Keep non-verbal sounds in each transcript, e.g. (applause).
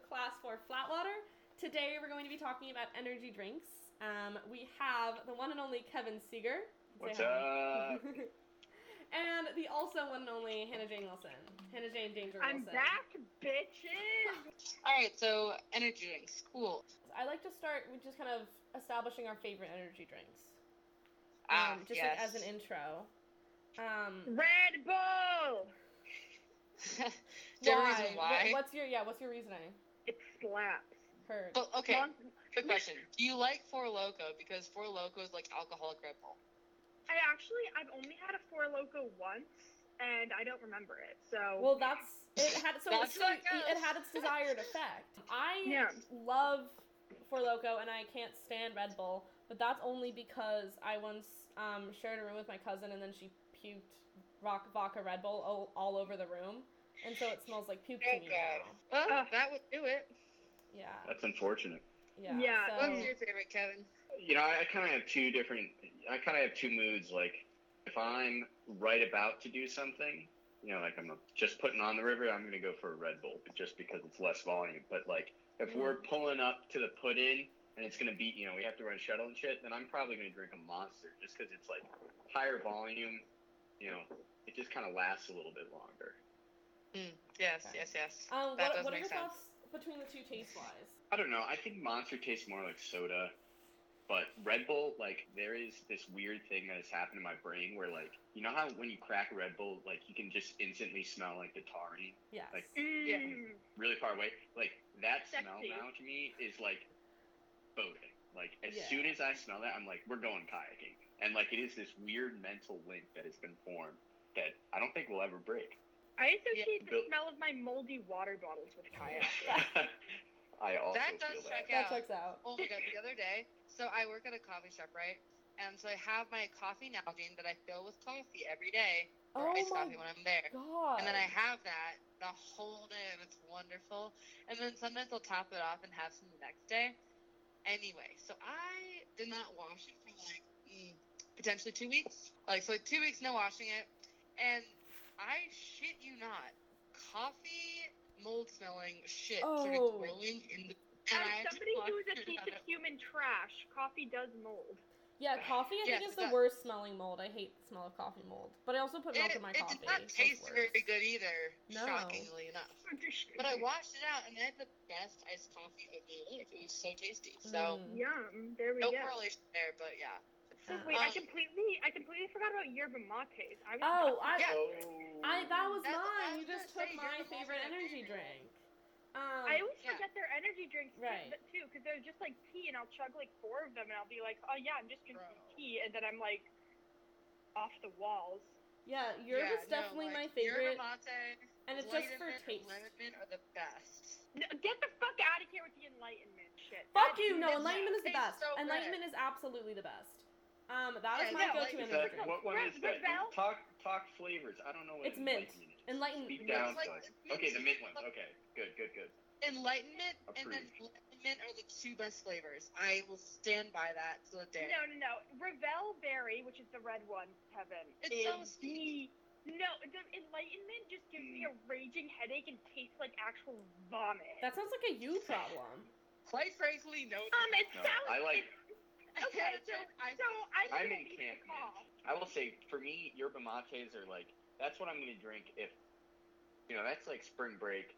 welcome back to Class Four Flatwater. Today we're going to be talking about energy drinks. Um, we have the one and only Kevin Seeger. What's hi. up? (laughs) and the also one and only Hannah Jane Wilson. Hannah Jane Danger I'm Wilson. back, bitches. (laughs) All right, so energy drinks, cool. I like to start with just kind of establishing our favorite energy drinks. Ah, Um, just yes. like as an intro. Um, Red Bull. Do you have a reason why? What's your yeah? What's your reasoning? It slaps. Heard. But okay, Mon- quick question: Do you like Four Loco because Four Loco is like alcoholic Red Bull? I actually, I've only had a Four Loco once, and I don't remember it. So Well, that's it had so That's it it had its desired effect. I Yeah. love Four Loco and I can't stand Red Bull, but that's only because I once um, shared a room with my cousin and then she puked rock vodka Red Bull all, all over the room, and so it smells like puke to Oh me god. now. Well, Ugh. that would do it. Yeah, That's unfortunate. yeah. Yeah, so- What's your favorite, Kevin? You know, I, I kind of have two different. I kind of have two moods. Like, if I'm right about to do something, you know, like I'm just putting on the river, I'm gonna go for a Red Bull, just because it's less volume. But like, if mm-hmm. we're pulling up to the put in and it's gonna be, you know, we have to run shuttle and shit, then I'm probably gonna drink a Monster, just because it's like higher volume. You know, it just kind of lasts a little bit longer. Mm, yes, Okay. yes, yes. Um, that what, does what are your sense. thoughts between the two taste wise? I don't know. I think Monster tastes more like soda, but Red Bull, like, there is this weird thing that has happened in my brain where, like, you know how when you crack a Red Bull, like, you can just instantly smell like the taurine Yes. Like- Mm. really far away. Like that smell now to me is like boating. Like as Yeah. soon as I smell that, I'm like, we're going kayaking, and like it is this weird mental link that has been formed that I don't think will ever break. I associate the Bill- smell of my moldy water bottles with kayaking. (laughs) I also That does feel check that. that checks out. Oh my god, the other day, so I work at a coffee shop, right? And so I have my coffee Nalgene that I fill with coffee every day, or Oh iced my coffee when I'm there. God. And then I have that the whole day, and it's wonderful. And then sometimes I'll top it off and have some the next day. Anyway, so I did not wash it for like mm, potentially two weeks. Like so, like two weeks no washing it, and I shit you not, coffee mold smelling shit started Oh. growing in the. As somebody who is a piece of human trash, coffee does mold. Yeah, (sighs) coffee I Yes, think is the worst smelling mold. I hate the smell of coffee mold. But I also put milk It, in my it coffee. did not taste worse. very good either, No. shockingly enough. But I washed it out, and I had the best iced coffee of my life. It was so tasty. So Mm. Yum. There we no go. No correlation there, but yeah. So, wait, I Um, completely, I completely forgot about yerba mates. I was Oh, I, Yeah. Oh. I that was That's- mine. was You just took say, my favorite energy favorite. drink. Um, I always Yeah. forget their energy drinks too- Right. too, because they're just like tea, and I'll chug like four of them, and I'll be like, oh yeah, I'm just drinking Bro. tea, and then I'm like off the walls. yeah, yerba's Yeah, no, definitely like, my favorite, Yerba mate, and it's just for Enlightenment, taste. Lemon mint are the best. No, get the fuck out of here with the enlightenment shit. Fuck That you! No, enlightenment is the best. so good. Enlightenment is absolutely the best. Um, that is Yeah, my no, go-to like- energy Is what one is that? Talk talk flavors. I don't know what It's mint. enlightenment is. Enlighten- Speak It's down. like- so okay, the mint mint. ones. Okay, good, good, good. Enlightenment and then Approved. lemon mint are the two best flavors. I will stand by that to the day. No, no, no. Revel Berry, which is the red one, Kevin. It's is so sweet. the no. The enlightenment just gives me a raging headache and tastes like actual vomit. That sounds like a you problem. Quite frankly, no. um, it No, sounds. I like. Okay, so I, so I I'm in camp to I will say, for me, yerba mates are like that's what I'm gonna drink if, you know, that's like spring break,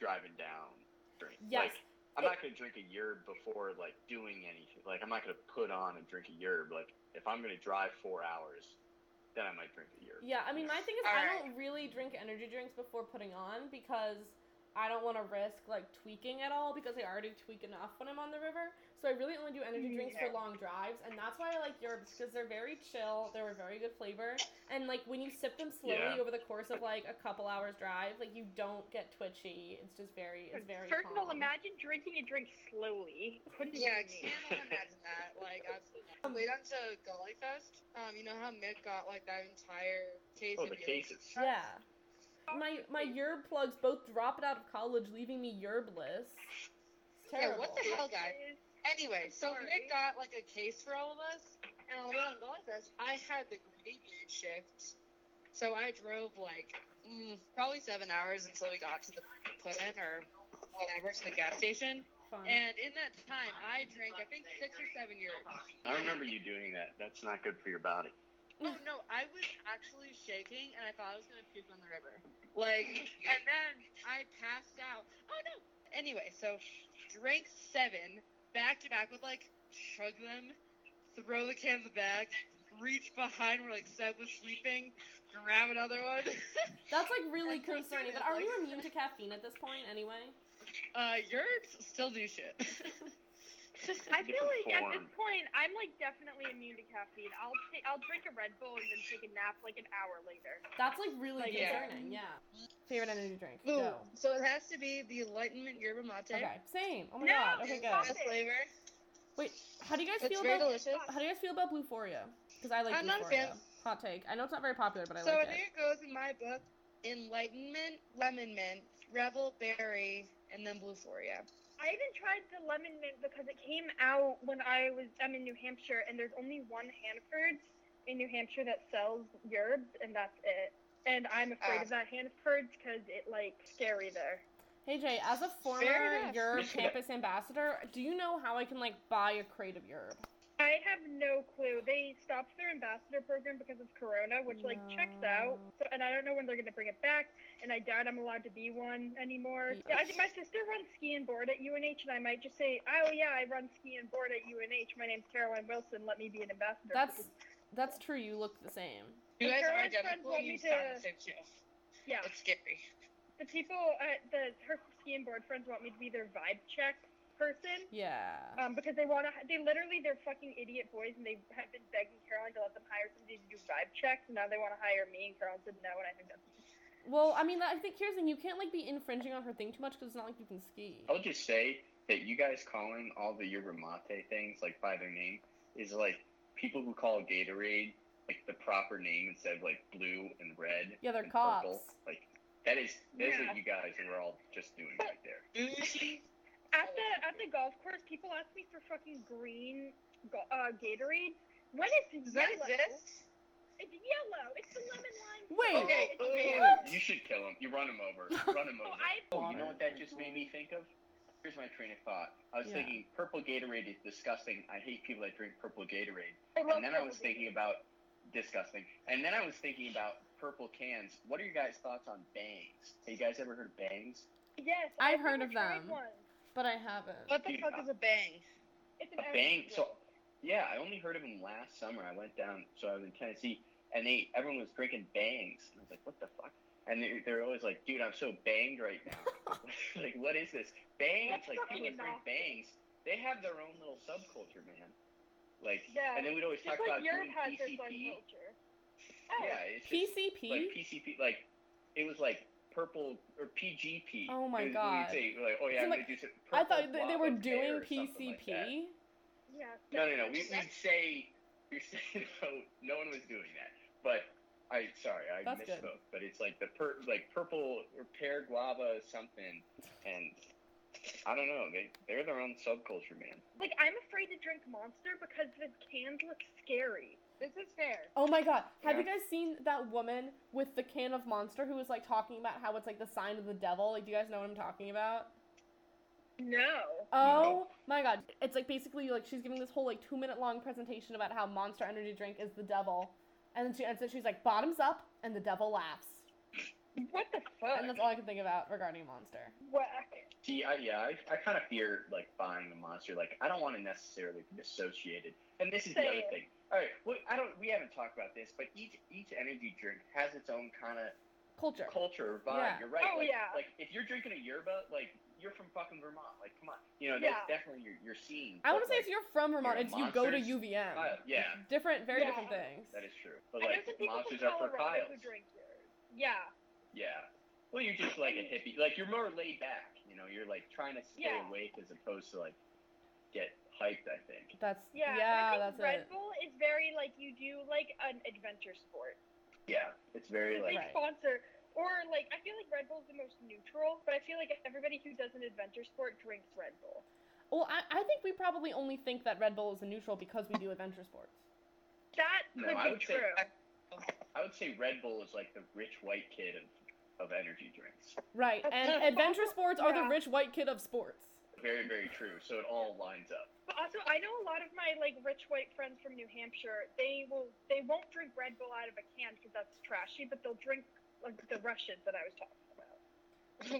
driving down drink. Yes. Like, I'm not gonna drink a yerb before like doing anything. Like I'm not gonna put on and drink a yerb. Like if I'm gonna drive four hours, then I might drink a yerb. Yeah, I mean, my thing is, All I right. don't really drink energy drinks before putting on because I don't want to risk like tweaking at all because I already tweak enough when I'm on the river. So I really only do energy drinks for long drives, and that's why I like Yerbs because they're very chill. They're a very good flavor, and like when you sip them slowly Yeah. over the course of like a couple hours drive, like you don't get twitchy. It's just very, it's very. First of all, imagine drinking a drink slowly. Couldn't Yeah, I do can't imagine that. Like, absolutely not. Wait until Gauley Fest. Um, you know how Mick got like that entire case Oh, of the Yerbs? cases. Yeah. My my yerb plugs both dropped out of college, leaving me yerbless. It's Yeah, what the hell, guys? Anyway, so Sorry. Mick got like a case for all of us, and on the way on Gauley Fest, I had the graveyard shift. So I drove like mm, probably seven hours until we got to the put in or whatever to the gas station. Fun. And in that time, I drank I think six or seven yerbs. I remember you doing that. That's not good for your body. Oh no, I was actually shaking and I thought I was gonna puke on the river. Like, and then I passed out. Oh no. Anyway, so drank seven back to back with like chug them, throw the cans back, reach behind where like Seb was sleeping, grab another one. (laughs) That's like really concerning. But are like- you immune to caffeine at this point anyway? uh, yours still do shit. (laughs) I feel like at this point, I'm like definitely immune to caffeine. I'll ta- I'll drink a Red Bull and then take a nap like an hour later. That's like really Like, yeah. concerning. Yeah. Favorite energy drink? Ooh, Go. so it has to be the Enlightenment Yerba Mate. Okay. Same. Oh my No, god. Okay, it's good. Best flavor. Wait, how do you guys It's feel very about delicious. how do you guys feel about Bluephoria? Because I like I'm not a fan. Hot take. I know it's not very popular, but I So I like think it. it goes in my book: Enlightenment, Lemon Mint, Revel Berry, and then Bluephoria. I even tried the lemon mint because it came out when I was I'm in New Hampshire and there's only one Hannaford's in New Hampshire that sells yerbs and that's it. And I'm afraid Ah. of that Hannaford's because it like scary there. Hey Jay, as a former enough. Yerb (laughs) campus ambassador, do you know how I can like buy a crate of Yerb? I have no clue. They stopped their ambassador program because of Corona, which like checks out. So, and I don't know when they're gonna bring it back. And I doubt I'm allowed to be one anymore. Yes. Yeah, I think my sister runs ski and board at UNH, and I might just say, "Oh yeah, I run ski and board at UNH. My name's Caroline Wilson. Let me be an ambassador." That's that's true. You look the same. You guys are identical. You me sound the same too. yeah. It's scary. The people at the her ski and board friends want me to be their vibe check person. Yeah. Um, because they want to, they literally, they're fucking idiot boys, and they have been begging Caroline to let them hire somebody to do vibe checks, and now they want to hire me, and Caroline said no, and I think that's Well, I mean, I think here's the thing: you can't like be infringing on her thing too much because it's not like you can ski. I'll just say that you guys calling all the yerba mate things like by their name is like people who call Gatorade like the proper name instead of like blue and red. Yeah, they're and purple. cops. Like that is that is Yeah. what you guys are all just doing right there. At the at the golf course, people ask me for fucking green go- uh, Gatorade. When it's Does that yellow, exist? it's yellow. It's the lemon lime. Wait. Okay, It's okay. You should kill him. You run him over. (laughs) Run him Oh, over. I Oh, you know what that just made me think of? Here's my train of thought. I was Yeah. thinking purple Gatorade is disgusting. I hate people that drink purple Gatorade. And then I was thinking about disgusting. And then I was thinking about purple cans. What are your guys' thoughts on bangs? Have you guys ever heard of bangs? Yes, I've I've heard of tried them. One. But I haven't. What the Dude, fuck uh, is a bang? It's an A energy bang. So yeah, I only heard of them last summer. I went down. So I was in Tennessee, and they everyone was drinking bangs. And I was like, what the fuck? And they, they're always like, dude, I'm so banged right now. (laughs) (laughs) like, what is this? Bangs, That's like people that fucking drink bangs, they have their own little subculture, man. Like, Yeah, and then we'd always Just talk like about Europe doing has their fun PCP. culture. Oh, Yeah, it's just PCP. like PCP, like it was like purple or PGP. Oh my It God. We'd say like, oh yeah, So, I'm like, do some. I thought they, they were doing or something like. PCP. yeah. No, no, no. We, we'd say, we (laughs) say no, no one was doing that. But I, sorry, I That's good. misspoke. But it's like the per, like purple or pear guava something, and I don't know. They they're their own subculture, man. Like I'm afraid to drink Monster because the cans look scary. This is fair. Oh my god. Have Yeah. you guys seen that woman with the can of Monster who was like talking about how it's like the sign of the devil? Like, do you guys know what I'm talking about? No. Oh my god. It's like basically like she's giving this whole like two minute long presentation about how Monster Energy drink is the devil. And then she and so she's like bottoms up and the devil laughs. What the fuck? And that's all I can think about regarding Monster. Whack. See, I, yeah, I, I kind of fear like buying the monster. Like, I don't want to necessarily be associated. And this is the other thing. All right, well, I don't. We haven't talked about this, but each each energy drink has its own kind of Culture. culture or vibe. Yeah. You're right. Oh, like, yeah. Like if you're drinking a yerba, like you're from fucking Vermont. Like come on, you know Yeah. that's definitely your your scene. I want to say like, if you're from Vermont, you're it's you go to UVM. uh, yeah, Different, very Yeah. different things. that is true. But like some monsters are for Colorado Kyles. who drink yours. Yeah. Yeah. Well, you're just like a hippie. Like you're more laid back. You know, you're like trying to stay Yeah. awake as opposed to like get hyped. I think. That's Yeah. yeah, and I that's think Red it. Bull is very like you do like an adventure sport. Yeah, it's very If like. they sponsor or like I feel like Red Bull is the most neutral, but I feel like everybody who does an adventure sport drinks Red Bull. Well, I, I think we probably only think that Red Bull is a neutral because we do adventure sports. That No, could I be would say- true. I would say Red Bull is like the rich white kid of of energy drinks. Right. And (laughs) adventure sports are the rich white kid of sports. Very, very true. So it all lines up. But also, I know a lot of my like rich white friends from New Hampshire. They will they won't drink Red Bull out of a can because that's trashy, but they'll drink like the rushes that I was talking about.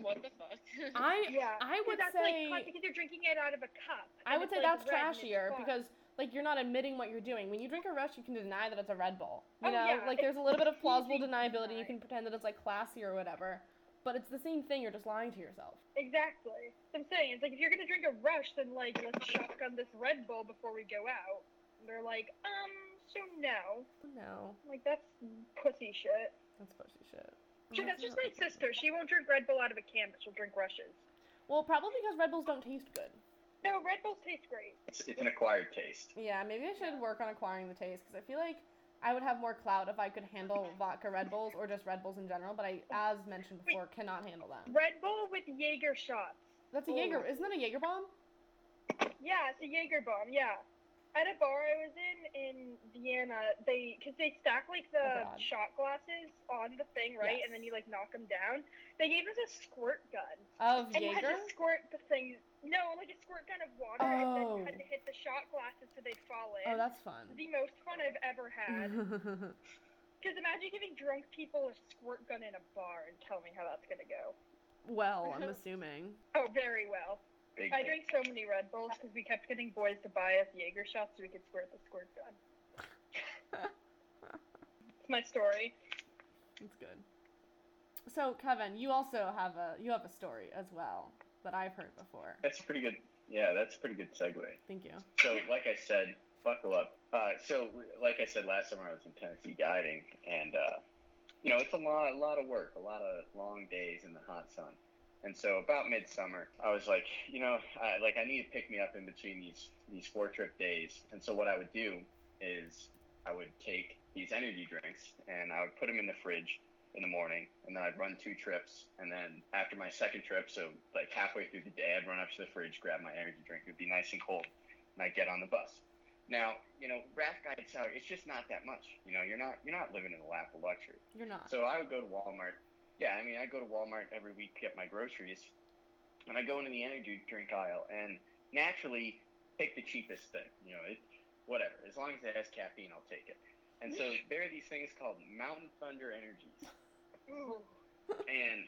what the fuck? I Yeah, I 'cause would that's say like because you're drinking it out of a cup. I would say like, that's red and it's trashier because like you're not admitting what you're doing. When you drink a rush, you can deny that it's a Red Bull. You Oh, know, yeah, like there's a little bit of plausible deniability. You can pretend that it's like classy or whatever, but it's the same thing. You're just lying to yourself. exactly. I'm saying it's like if you're gonna drink a rush, then like let's shotgun this Red Bull before we go out. And they're like, um, so no, No, like that's pussy shit. that's pussy shit. She, Mm, that's just my sister. She won't drink Red Bull out of a can, but she'll drink rushes. Well, probably because Red Bulls don't taste good. No, Red Bulls taste great. It's, it's an acquired taste. Yeah, maybe I should work on acquiring the taste because I feel like I would have more clout if I could handle vodka Red Bulls or just Red Bulls in general. But I, as mentioned before, cannot handle them. Red Bull with Jaeger shots. That's a. Jaeger. Isn't that a Jaeger bomb? Yeah, it's a Jaeger bomb. Yeah. At a bar I was in in Vienna, they because they stack like the Oh, shot glasses on the thing, right? Yes. And then you like knock them down. They gave us a squirt gun, Of and you had to squirt the thing. No, like a squirt gun of water, and then you had Oh. to hit the shot glasses so they'd fall in. Oh, that's fun. the most fun I've ever had. (laughs) Because imagine giving drunk people a squirt gun in a bar and tell me how that's gonna go. well, I'm (laughs) assuming. Oh, very well. Big I thing. drank so many Red Bulls because we kept getting boys to buy us Jaeger shots so we could squirt the squirt gun. It's (laughs) my story. That's good. So, Kevin, you also have a you have a story as well that I've heard before. That's pretty good. Yeah, that's a pretty good segue. Thank you. So, like I said, buckle up. Uh, so, like I said last summer, I was in Tennessee guiding, and uh, you know, it's a lot, a lot of work, a lot of long days in the hot sun. And so, about midsummer, I was like, you know, I, like I need to pick me up in between these these four trip days. And so, what I would do is I would take these energy drinks and I would put them in the fridge in the morning, and then I'd run two trips, and then after my second trip, so like halfway through the day, I'd run up to the fridge, grab my energy drink. It'd be nice and cold, and I'd get on the bus. Now, you know, raft guide salary, it's just not that much. You know, you're not you're not living in the lap of luxury. You're not. So I would go to Walmart. Yeah, I mean, I go to Walmart every week to get my groceries, and I go into the energy drink aisle and naturally pick the cheapest thing. You know, it whatever. As long as it has caffeine, I'll take it. And so (laughs) there are these things called Mountain Thunder Energies, and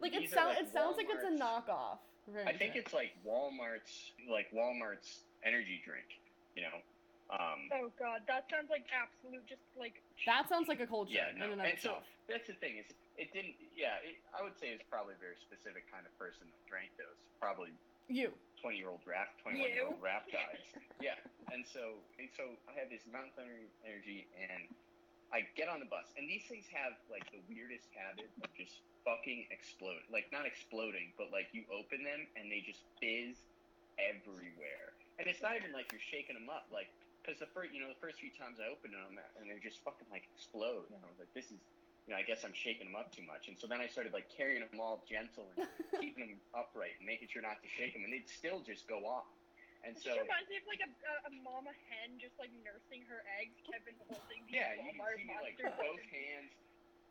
like it these sounds like it sounds like it's a Walmart's- knockoff. I think it's like Walmart's like Walmart's energy drink. You know, um, Oh god, that sounds like absolute just like that sounds like a cold Yeah, no. and of And so that's the thing is, it didn't. Yeah, it, I would say it's probably a very specific kind of person that drank those. Probably you. twenty year old draft, twenty one year old draft guys. yeah, and so and so I have this Mount Thunder energy, and I get on the bus, and these things have like the weirdest habit of just fucking explode. Like not exploding, but like you open them and they just fizz everywhere. And it's not even like you're shaking them up, like because the first, you know, the first few times I opened them, and they just fucking like explode. And I was like, this is, you know, I guess I'm shaking them up too much. And so then I started like carrying them all gentle and (laughs) keeping them upright and making sure not to shake them, and they'd still just go off. And so, just reminds me of like a, a, mama hen just like nursing her eggs. Kevin holding these yeah, you can see me like both hands,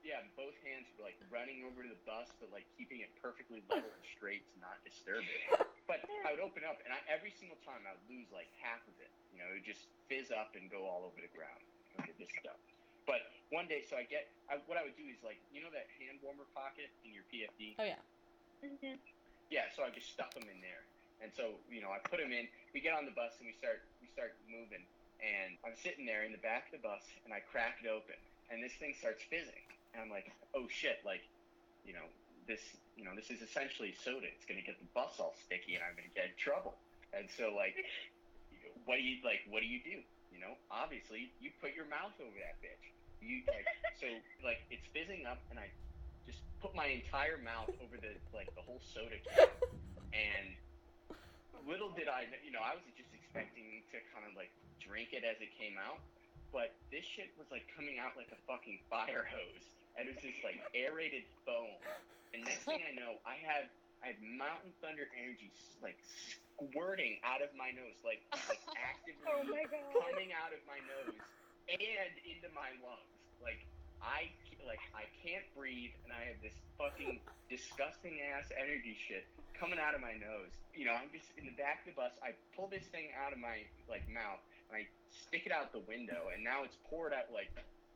yeah, both hands were like running over to the bus, but like keeping it perfectly level and straight to not disturb it. But I would open up, and I, every single time I would lose like half of it. You know, it would just fizz up and go all over the ground. Okay, this stuff. But one day, so I get, I, what I would do is like, you know that hand warmer pocket in your PFD? Oh yeah. Mhm. Yeah, so I just stuff them in there. And so, you know, I put them in. We get on the bus and we start we start moving. And I'm sitting there in the back of the bus and I crack it open and this thing starts fizzing. And I'm like, oh shit, like, you know, this you know, this is essentially soda. It's gonna get the bus all sticky and I'm gonna get in trouble. And so like (laughs) what do you like what do you do? You know, obviously you put your mouth over that bitch. You like so like it's fizzing up and I just put my entire mouth over the like the whole soda can and little did I, you know, I was just expecting to kind of like drink it as it came out, but this shit was like coming out like a fucking fire hose, and it was just like aerated foam. And next thing I know, I had I had Mountain Thunder energy like squirting out of my nose, like like (laughs) oh actively Oh my god. coming out of my nose and into my lungs. Like I like I can't breathe, and I have this fucking (laughs) disgusting ass energy shit coming out of my nose. You know, I'm just in the back of the bus. I pull this thing out of my like mouth, and I stick it out the window, and now it's poured out like,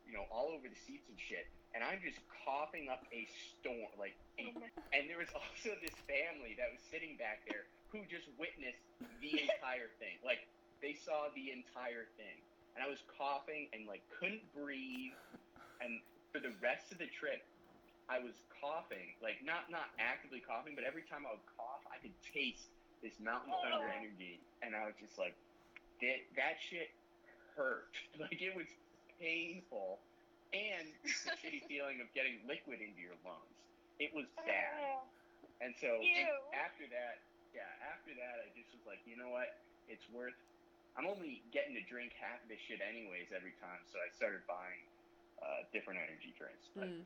you know, all over the seats and shit. And I'm just coughing up a storm, like, Oh (laughs) and there was also this family that was sitting back there who just witnessed the (laughs) entire thing. Like, they saw the entire thing, and I was coughing and like couldn't breathe. And for the rest of the trip, I was coughing, like not not actively coughing, but every time I would cough, I could taste this mountain oh. thunder Oh. energy, and I was just like, that that shit hurt. (laughs) Like it was painful, and the (laughs) shitty feeling of getting liquid into your lungs. It was bad. Oh, And so Ew. after that, yeah, after that, I just was like, you know what? It's worth. I'm only getting to drink half of this shit anyways every time, so I started buying uh, different energy drinks. But Mm.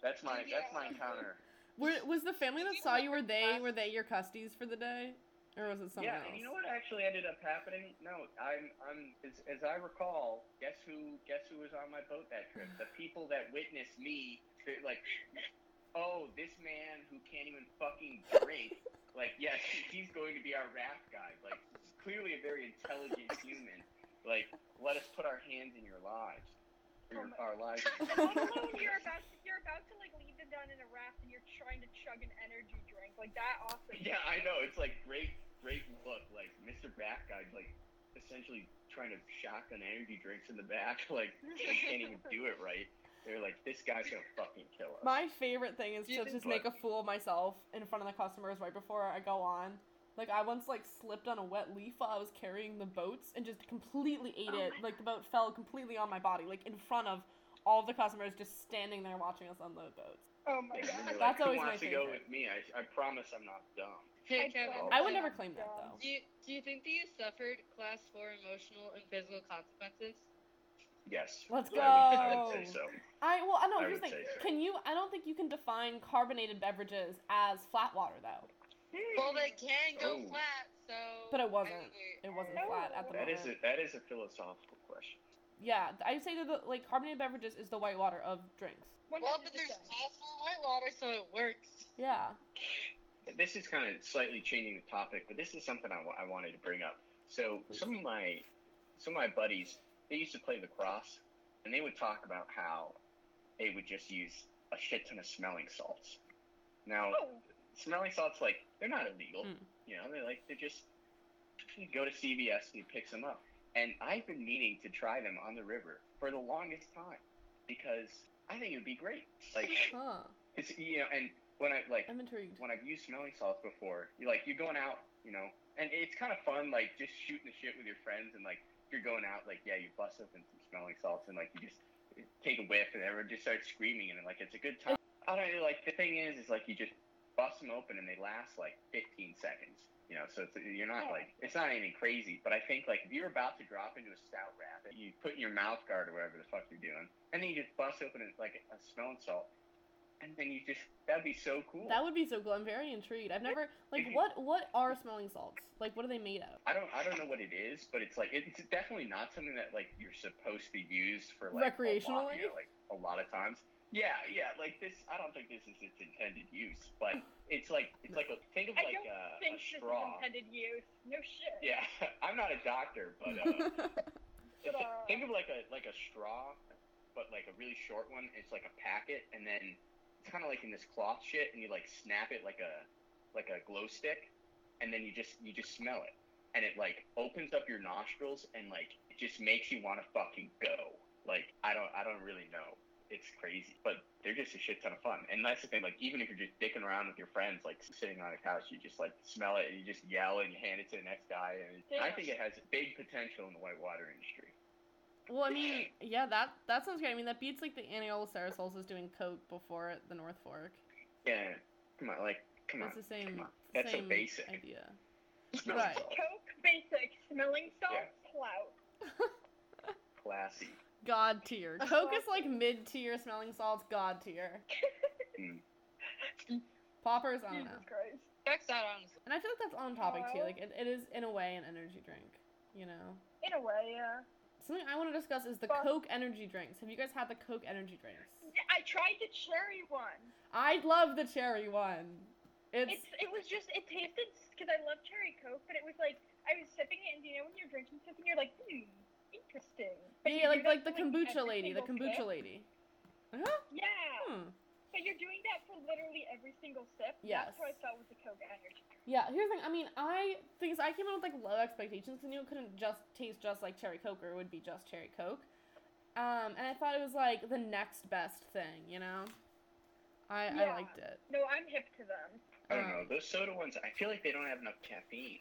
that's my that's my encounter. Were, was the family that saw you were they were they your custies for the day, or was it someone yeah, else? and you know what actually ended up happening? No, I'm I'm as, as I recall, guess who guess who was on my boat that trip? The people that witnessed me to- like oh, this man who can't even fucking drink, like (laughs) yes, he's going to be our raft guide. Like clearly a very intelligent (laughs) human. Like let us put our hands in your lives. Your, our lives. (laughs) Let alone you're about to, you're about to like leave them down in a raft and you're trying to chug an energy drink like that. Also, Yeah, I know. It's like great, great look. Like Mr. Back Guy's like essentially trying to shotgun energy drinks in the back. (laughs) Like they can't even do it right. They're like, this guy's gonna fucking kill us. My favorite thing is to think- just make a fool of myself in front of the customers right before I go on. Like I once like slipped on a wet leaf while I was carrying the boats and just completely ate Oh it. Like the boat fell completely on my body, like in front of all the customers just standing there watching us unload boats. Oh my Yeah, god. they're That's like, always Who my wants to go favorite. with me? I, I promise I'm not dumb. Hey, (laughs) I Kevin. I would never claim that though. Do you, do you think that you suffered class four emotional and physical consequences? Yes. Let's I would, I go. would say so. I well, I know. I Here's the thing. say so. Can you? I don't think you can define carbonated beverages as flat water though. Well, they can go Oh. flat, so. But it wasn't. Anyway, It wasn't No. flat at the That moment. is a that is a philosophical question. Yeah, I'd say that the, like carbonated beverages is the white water of drinks. Well, but there's 100%. class four white water, so it works. Yeah. This is kind of slightly changing the topic, but this is something I, I wanted to bring up. So some of my some of my buddies they used to play lacrosse, and they would talk about how they would just use a shit ton of smelling salts. Now, Oh, smelling salts like they're not illegal. Mm. You know, they're like they just you go to CVS and you pick some up. And I've been meaning to try them on the river for the longest time because I think it would be great. Like Huh. it's you know, and when I like I'm intrigued. when I've used smelling salts before, you like you're going out, you know, and it's kind of fun, like just shooting the shit with your friends, and like you're going out, like yeah, you bust open some smelling salts, and like you just take a whiff, and everyone just starts screaming, and like it's a good time. I don't know, like the thing is, is like you just bust them open, and they last like 15 seconds, you know, so it's, you're not like it's not anything crazy, but I think like if you're about to drop into a stout rapid, you put in your mouth guard or whatever the fuck you're doing, and then you just bust open it like a smelling salt. And then you just that'd be so cool. That would be so cool. I'm very intrigued. I've never like what what are smelling salts? Like what are they made of? I don't I don't know what it is, but it's like it's definitely not something that like you're supposed to use for like a lot, Recreationally? you know, like a lot of times. Yeah, yeah, like this. I don't think this is its intended use, but (laughs) it's like it's like a think of I like don't a, think a this is intended use. No shit. Yeah, (laughs) I'm not a doctor, but uh, (laughs) But, uh, think of like a like a straw, but like a really short one. It's like a packet, and then it's kind of like in this cloth shit, and you like snap it like a like a glow stick, and then you just you just smell it, and it like opens up your nostrils, and like it just makes you want to fucking go. Like I don't I don't really know. It's crazy, but they're just a shit ton of fun. And that's the thing. Like even if you're just dicking around with your friends, like sitting on a couch, you just like smell it and you just yell and you hand it to the next guy. And I think it has big potential in the whitewater industry. well, I mean, yeah, that that sounds great. I mean, that beats like the Aniola Sarasols is doing Coke before the North Fork. Yeah, come on, like come on. That's the same. come on. That's so same basic. idea. Smelling Right. Coke basic smelling salt Yeah. clout. (laughs) classy. God tier. Coke is like mid tier. Smelling salts, god tier. (laughs) Poppers, I don't Jesus know. Christ. Checks out, honestly. And I feel like that's on topic too. Like it, it is in a way an energy drink. You know. In a way, yeah. something I want to discuss is the Fuck. Coke energy drinks. Have you guys had the Coke energy drinks? Yeah, I tried the cherry one. I love the cherry one. It's, It's it was just it tasted because I love cherry coke, but it was like I was sipping it, and you know when you're drinking something, you're like, hmm, interesting. But yeah, like like the kombucha lady, the kombucha sip. lady. Uh-huh. Yeah, Hmm. but you're doing that for literally every single sip. Yes. That's how I felt with the Coke energy. Yeah, here's the thing. I mean, I things I came in with like low expectations, and you couldn't just taste just like cherry coke, or it would be just cherry coke. Um, and I thought it was like the next best thing, you know. I I liked it. No, I'm hip to them. I don't know. Um, Those soda ones, I feel like they don't have enough caffeine.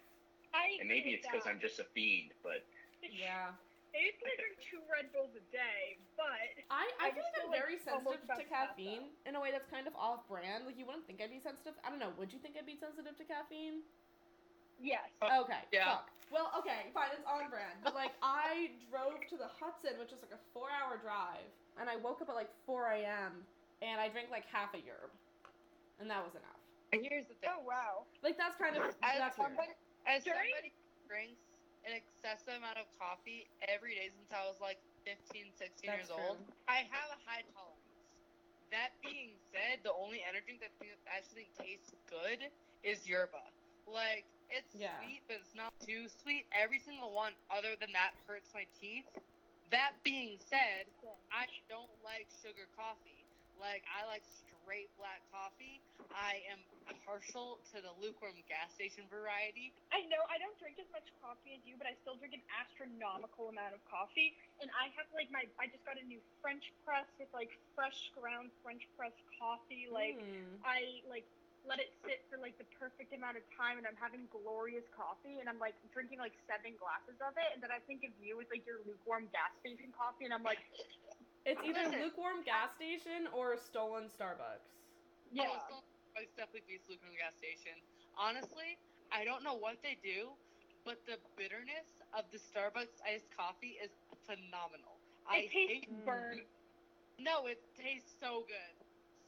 I And maybe it's because. I'm just a fiend, but Yeah. I used to drink two Red Bulls a day, but I, I I feel like I'm feel like very sensitive to to pass caffeine in a way that's kind of off brand. Like you wouldn't think I'd be sensitive. I don't know. Would you think I'd be sensitive to caffeine? yes. Uh, okay. Yeah. Fuck. Well, okay, fine. It's on brand. But like, (laughs) I drove to the Hudson, which is like a four-hour drive, and I woke up at like 4 a.m. and I drank like half a yerb, and that was enough. And here's the thing. Oh wow. Like that's kind of As that's weird. somebody, as During- somebody drinks an excessive amount of coffee every day since I was like 15, 16 That's years true. old, I have a high tolerance. That being said, the only energy drink that I actually tastes good is yerba. Like, it's Yeah. sweet, but it's not too sweet. Every single one other than that hurts my teeth. That being said, I don't like sugar coffee. Like I like straight black coffee. I am partial to the lukewarm gas station variety. I know I don't drink as much coffee as you, but I still drink an astronomical amount of coffee. And I have like my I just got a new French press with like fresh ground French press coffee. Like Hmm. I like let it sit for like the perfect amount of time and I'm having glorious coffee and I'm like drinking like seven glasses of it and then I think of you as like your lukewarm gas station coffee and I'm like It's either Listen. lukewarm gas station or stolen Starbucks. Yeah. Oh, it's, definitely beats lukewarm gas station. Honestly, I don't know what they do, but the bitterness of the Starbucks iced coffee is phenomenal. I it tastes hate. Mm. burnt. No, it tastes so good.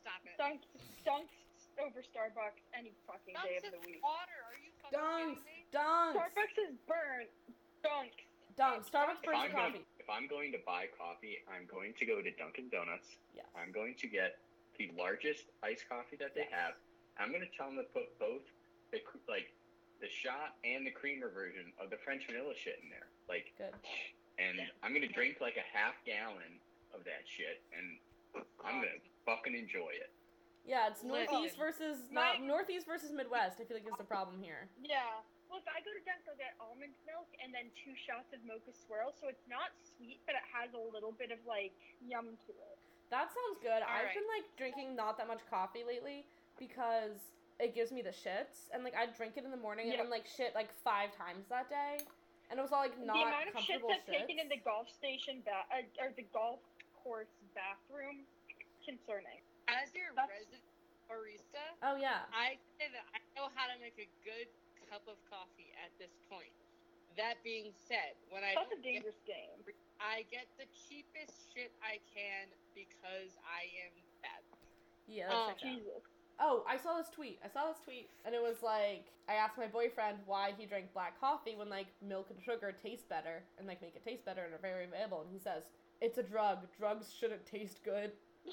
Stop it. Dunks dunks over Starbucks any fucking day of the is week. water. Are you fucking Dunks, kidding me? dunks, Starbucks is burnt. Dunks. dunks. Starbucks if burns I'm, coffee. If I'm going to buy coffee, I'm going to go to Dunkin' Donuts. Yes. I'm going to get the largest iced coffee that they Yes. have. I'm going to tell them to put both the like the shot and the creamer version of the French vanilla shit in there. Like, Good. and I'm going to drink like a half gallon of that shit, and I'm going to fucking enjoy it. Yeah, it's Listen. northeast versus not northeast versus midwest. I feel like there's a problem here. Yeah. Well, if I go to Dunkin', I'll get almond milk and then two shots of mocha swirl, so it's not sweet, but it has a little bit of like yum to it. That sounds good. I've Alright. been like drinking not that much coffee lately because it gives me the shits, and like I drink it in the morning Yeah. and then like shit like five times that day, and it was all like not the amount of shits comfortable that's taken in the golf station ba- uh, or the golf course bathroom, concerning. As your That's- resident barista, Oh yeah. I can say that I know how to make a good cup of coffee at this point. That being said, when I That's a don't get- dangerous game. I get the cheapest shit I can because I am bad. Yeah. Oh, That's um, checked out. Jesus. Oh, I saw this tweet. I saw this tweet, and it was like I asked my boyfriend why he drank black coffee when like milk and sugar taste better and like make it taste better and are very available, and he says it's a drug. Drugs shouldn't taste good. (laughs)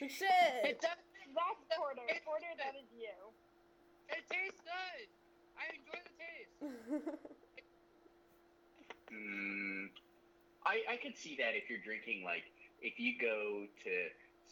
Like, shit. It does. That's Porter. Porter, that is you. It tastes good. I enjoy the taste. (laughs) Mm, I I could see that if you're drinking like if you go to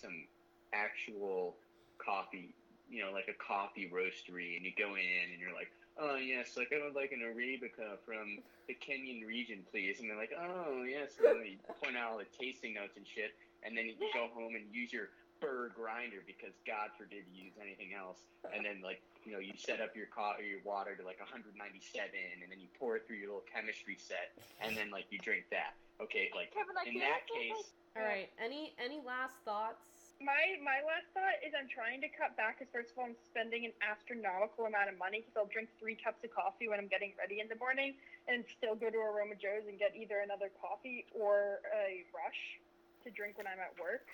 some actual coffee, you know, like a coffee roastery, and you go in and you're like, oh yes, like I would like an arabica from the Kenyan region, please, and they're like, oh yes, and then they (laughs) point out all the tasting notes and shit, and then you go home and use your burr grinder because God forbid you use anything else, and then like you know you set up your co- your water to like 197, and then you pour it through your little chemistry set, and then like you drink that. Okay, like Kevin, in that case, All right. Any any last thoughts? My my last thought is I'm trying to cut back because first of all I'm spending an astronomical amount of money because I'll drink three cups of coffee when I'm getting ready in the morning and still go to Aroma Joe's and get either another coffee or a rush to drink when I'm at work.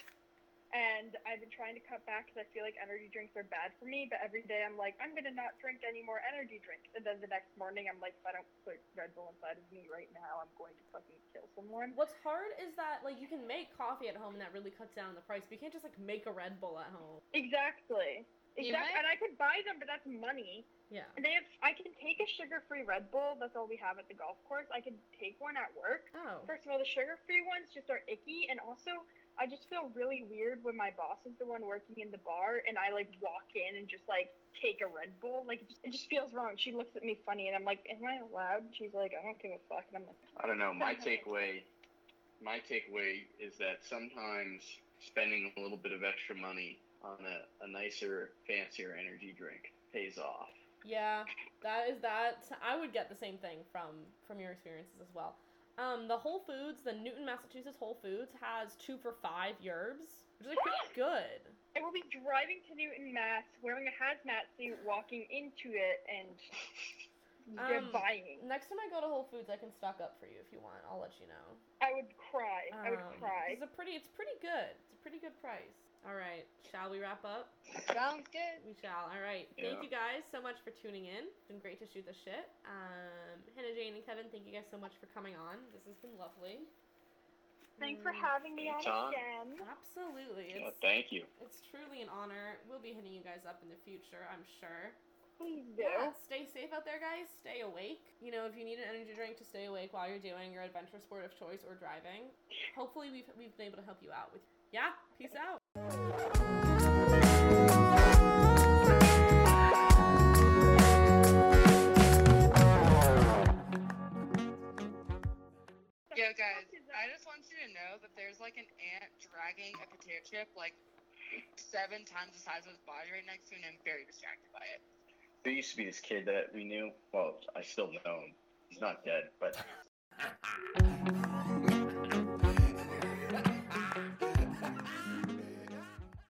And I've been trying to cut back because I feel like energy drinks are bad for me. But every day I'm like, I'm gonna not drink any more energy drinks, and then the next morning I'm like, if I don't put Red Bull inside of me right now, I'm going to fucking kill someone. What's hard is that like you can make coffee at home and that really cuts down the price. But you can't just like make a Red Bull at home. Exactly. Exactly. might- And I could buy them, but that's money. Yeah. And they have. I can take a sugar-free Red Bull. That's all we have at the golf course. I can take one at work. Oh. First of all, the sugar-free ones just are icky, and also I just feel really weird when my boss is the one working in the bar, and I like walk in and just like take a Red Bull. Like it just, it just feels wrong. She looks at me funny, and I'm like, "Am I allowed?" She's like, "I don't give a fuck," and I'm like, I don't know. My (laughs) takeaway, my takeaway is that sometimes spending a little bit of extra money on a, a nicer, fancier energy drink pays off. Yeah, that is that. I would get the same thing from from your experiences as well. Um, the Whole Foods, the Newton, Massachusetts Whole Foods has two for five yerbs, which is like pretty good. I will be driving to Newton, Mass, wearing a hazmat suit, walking into it, and (laughs) Um, buying. Next time I go to Whole Foods, I can stock up for you if you want. I'll let you know. I would cry. I would Um, cry. It's a pretty. It's pretty good. It's a pretty good price. All right, shall we wrap up? Sounds good. We shall. All right. Yeah. Thank you guys so much for tuning in. It's been great to shoot the shit. Um, Hannah Jane and Kevin, thank you guys so much for coming on. This has been lovely. Thanks for having me on again. Absolutely. Well, It's, thank you. it's truly an honor. We'll be hitting you guys up in the future, I'm sure. Please do. Yeah, stay safe out there, guys. Stay awake. You know, if you need an energy drink to stay awake while you're doing your adventure sport of choice or driving, hopefully we've, we've been able to help you out with. Yeah, peace out. Dragging a potato chip like seven times the size of his body right next to me, and I'm very distracted by it. There used to be this kid that we knew. Well, I still know him. He's not dead, but (laughs)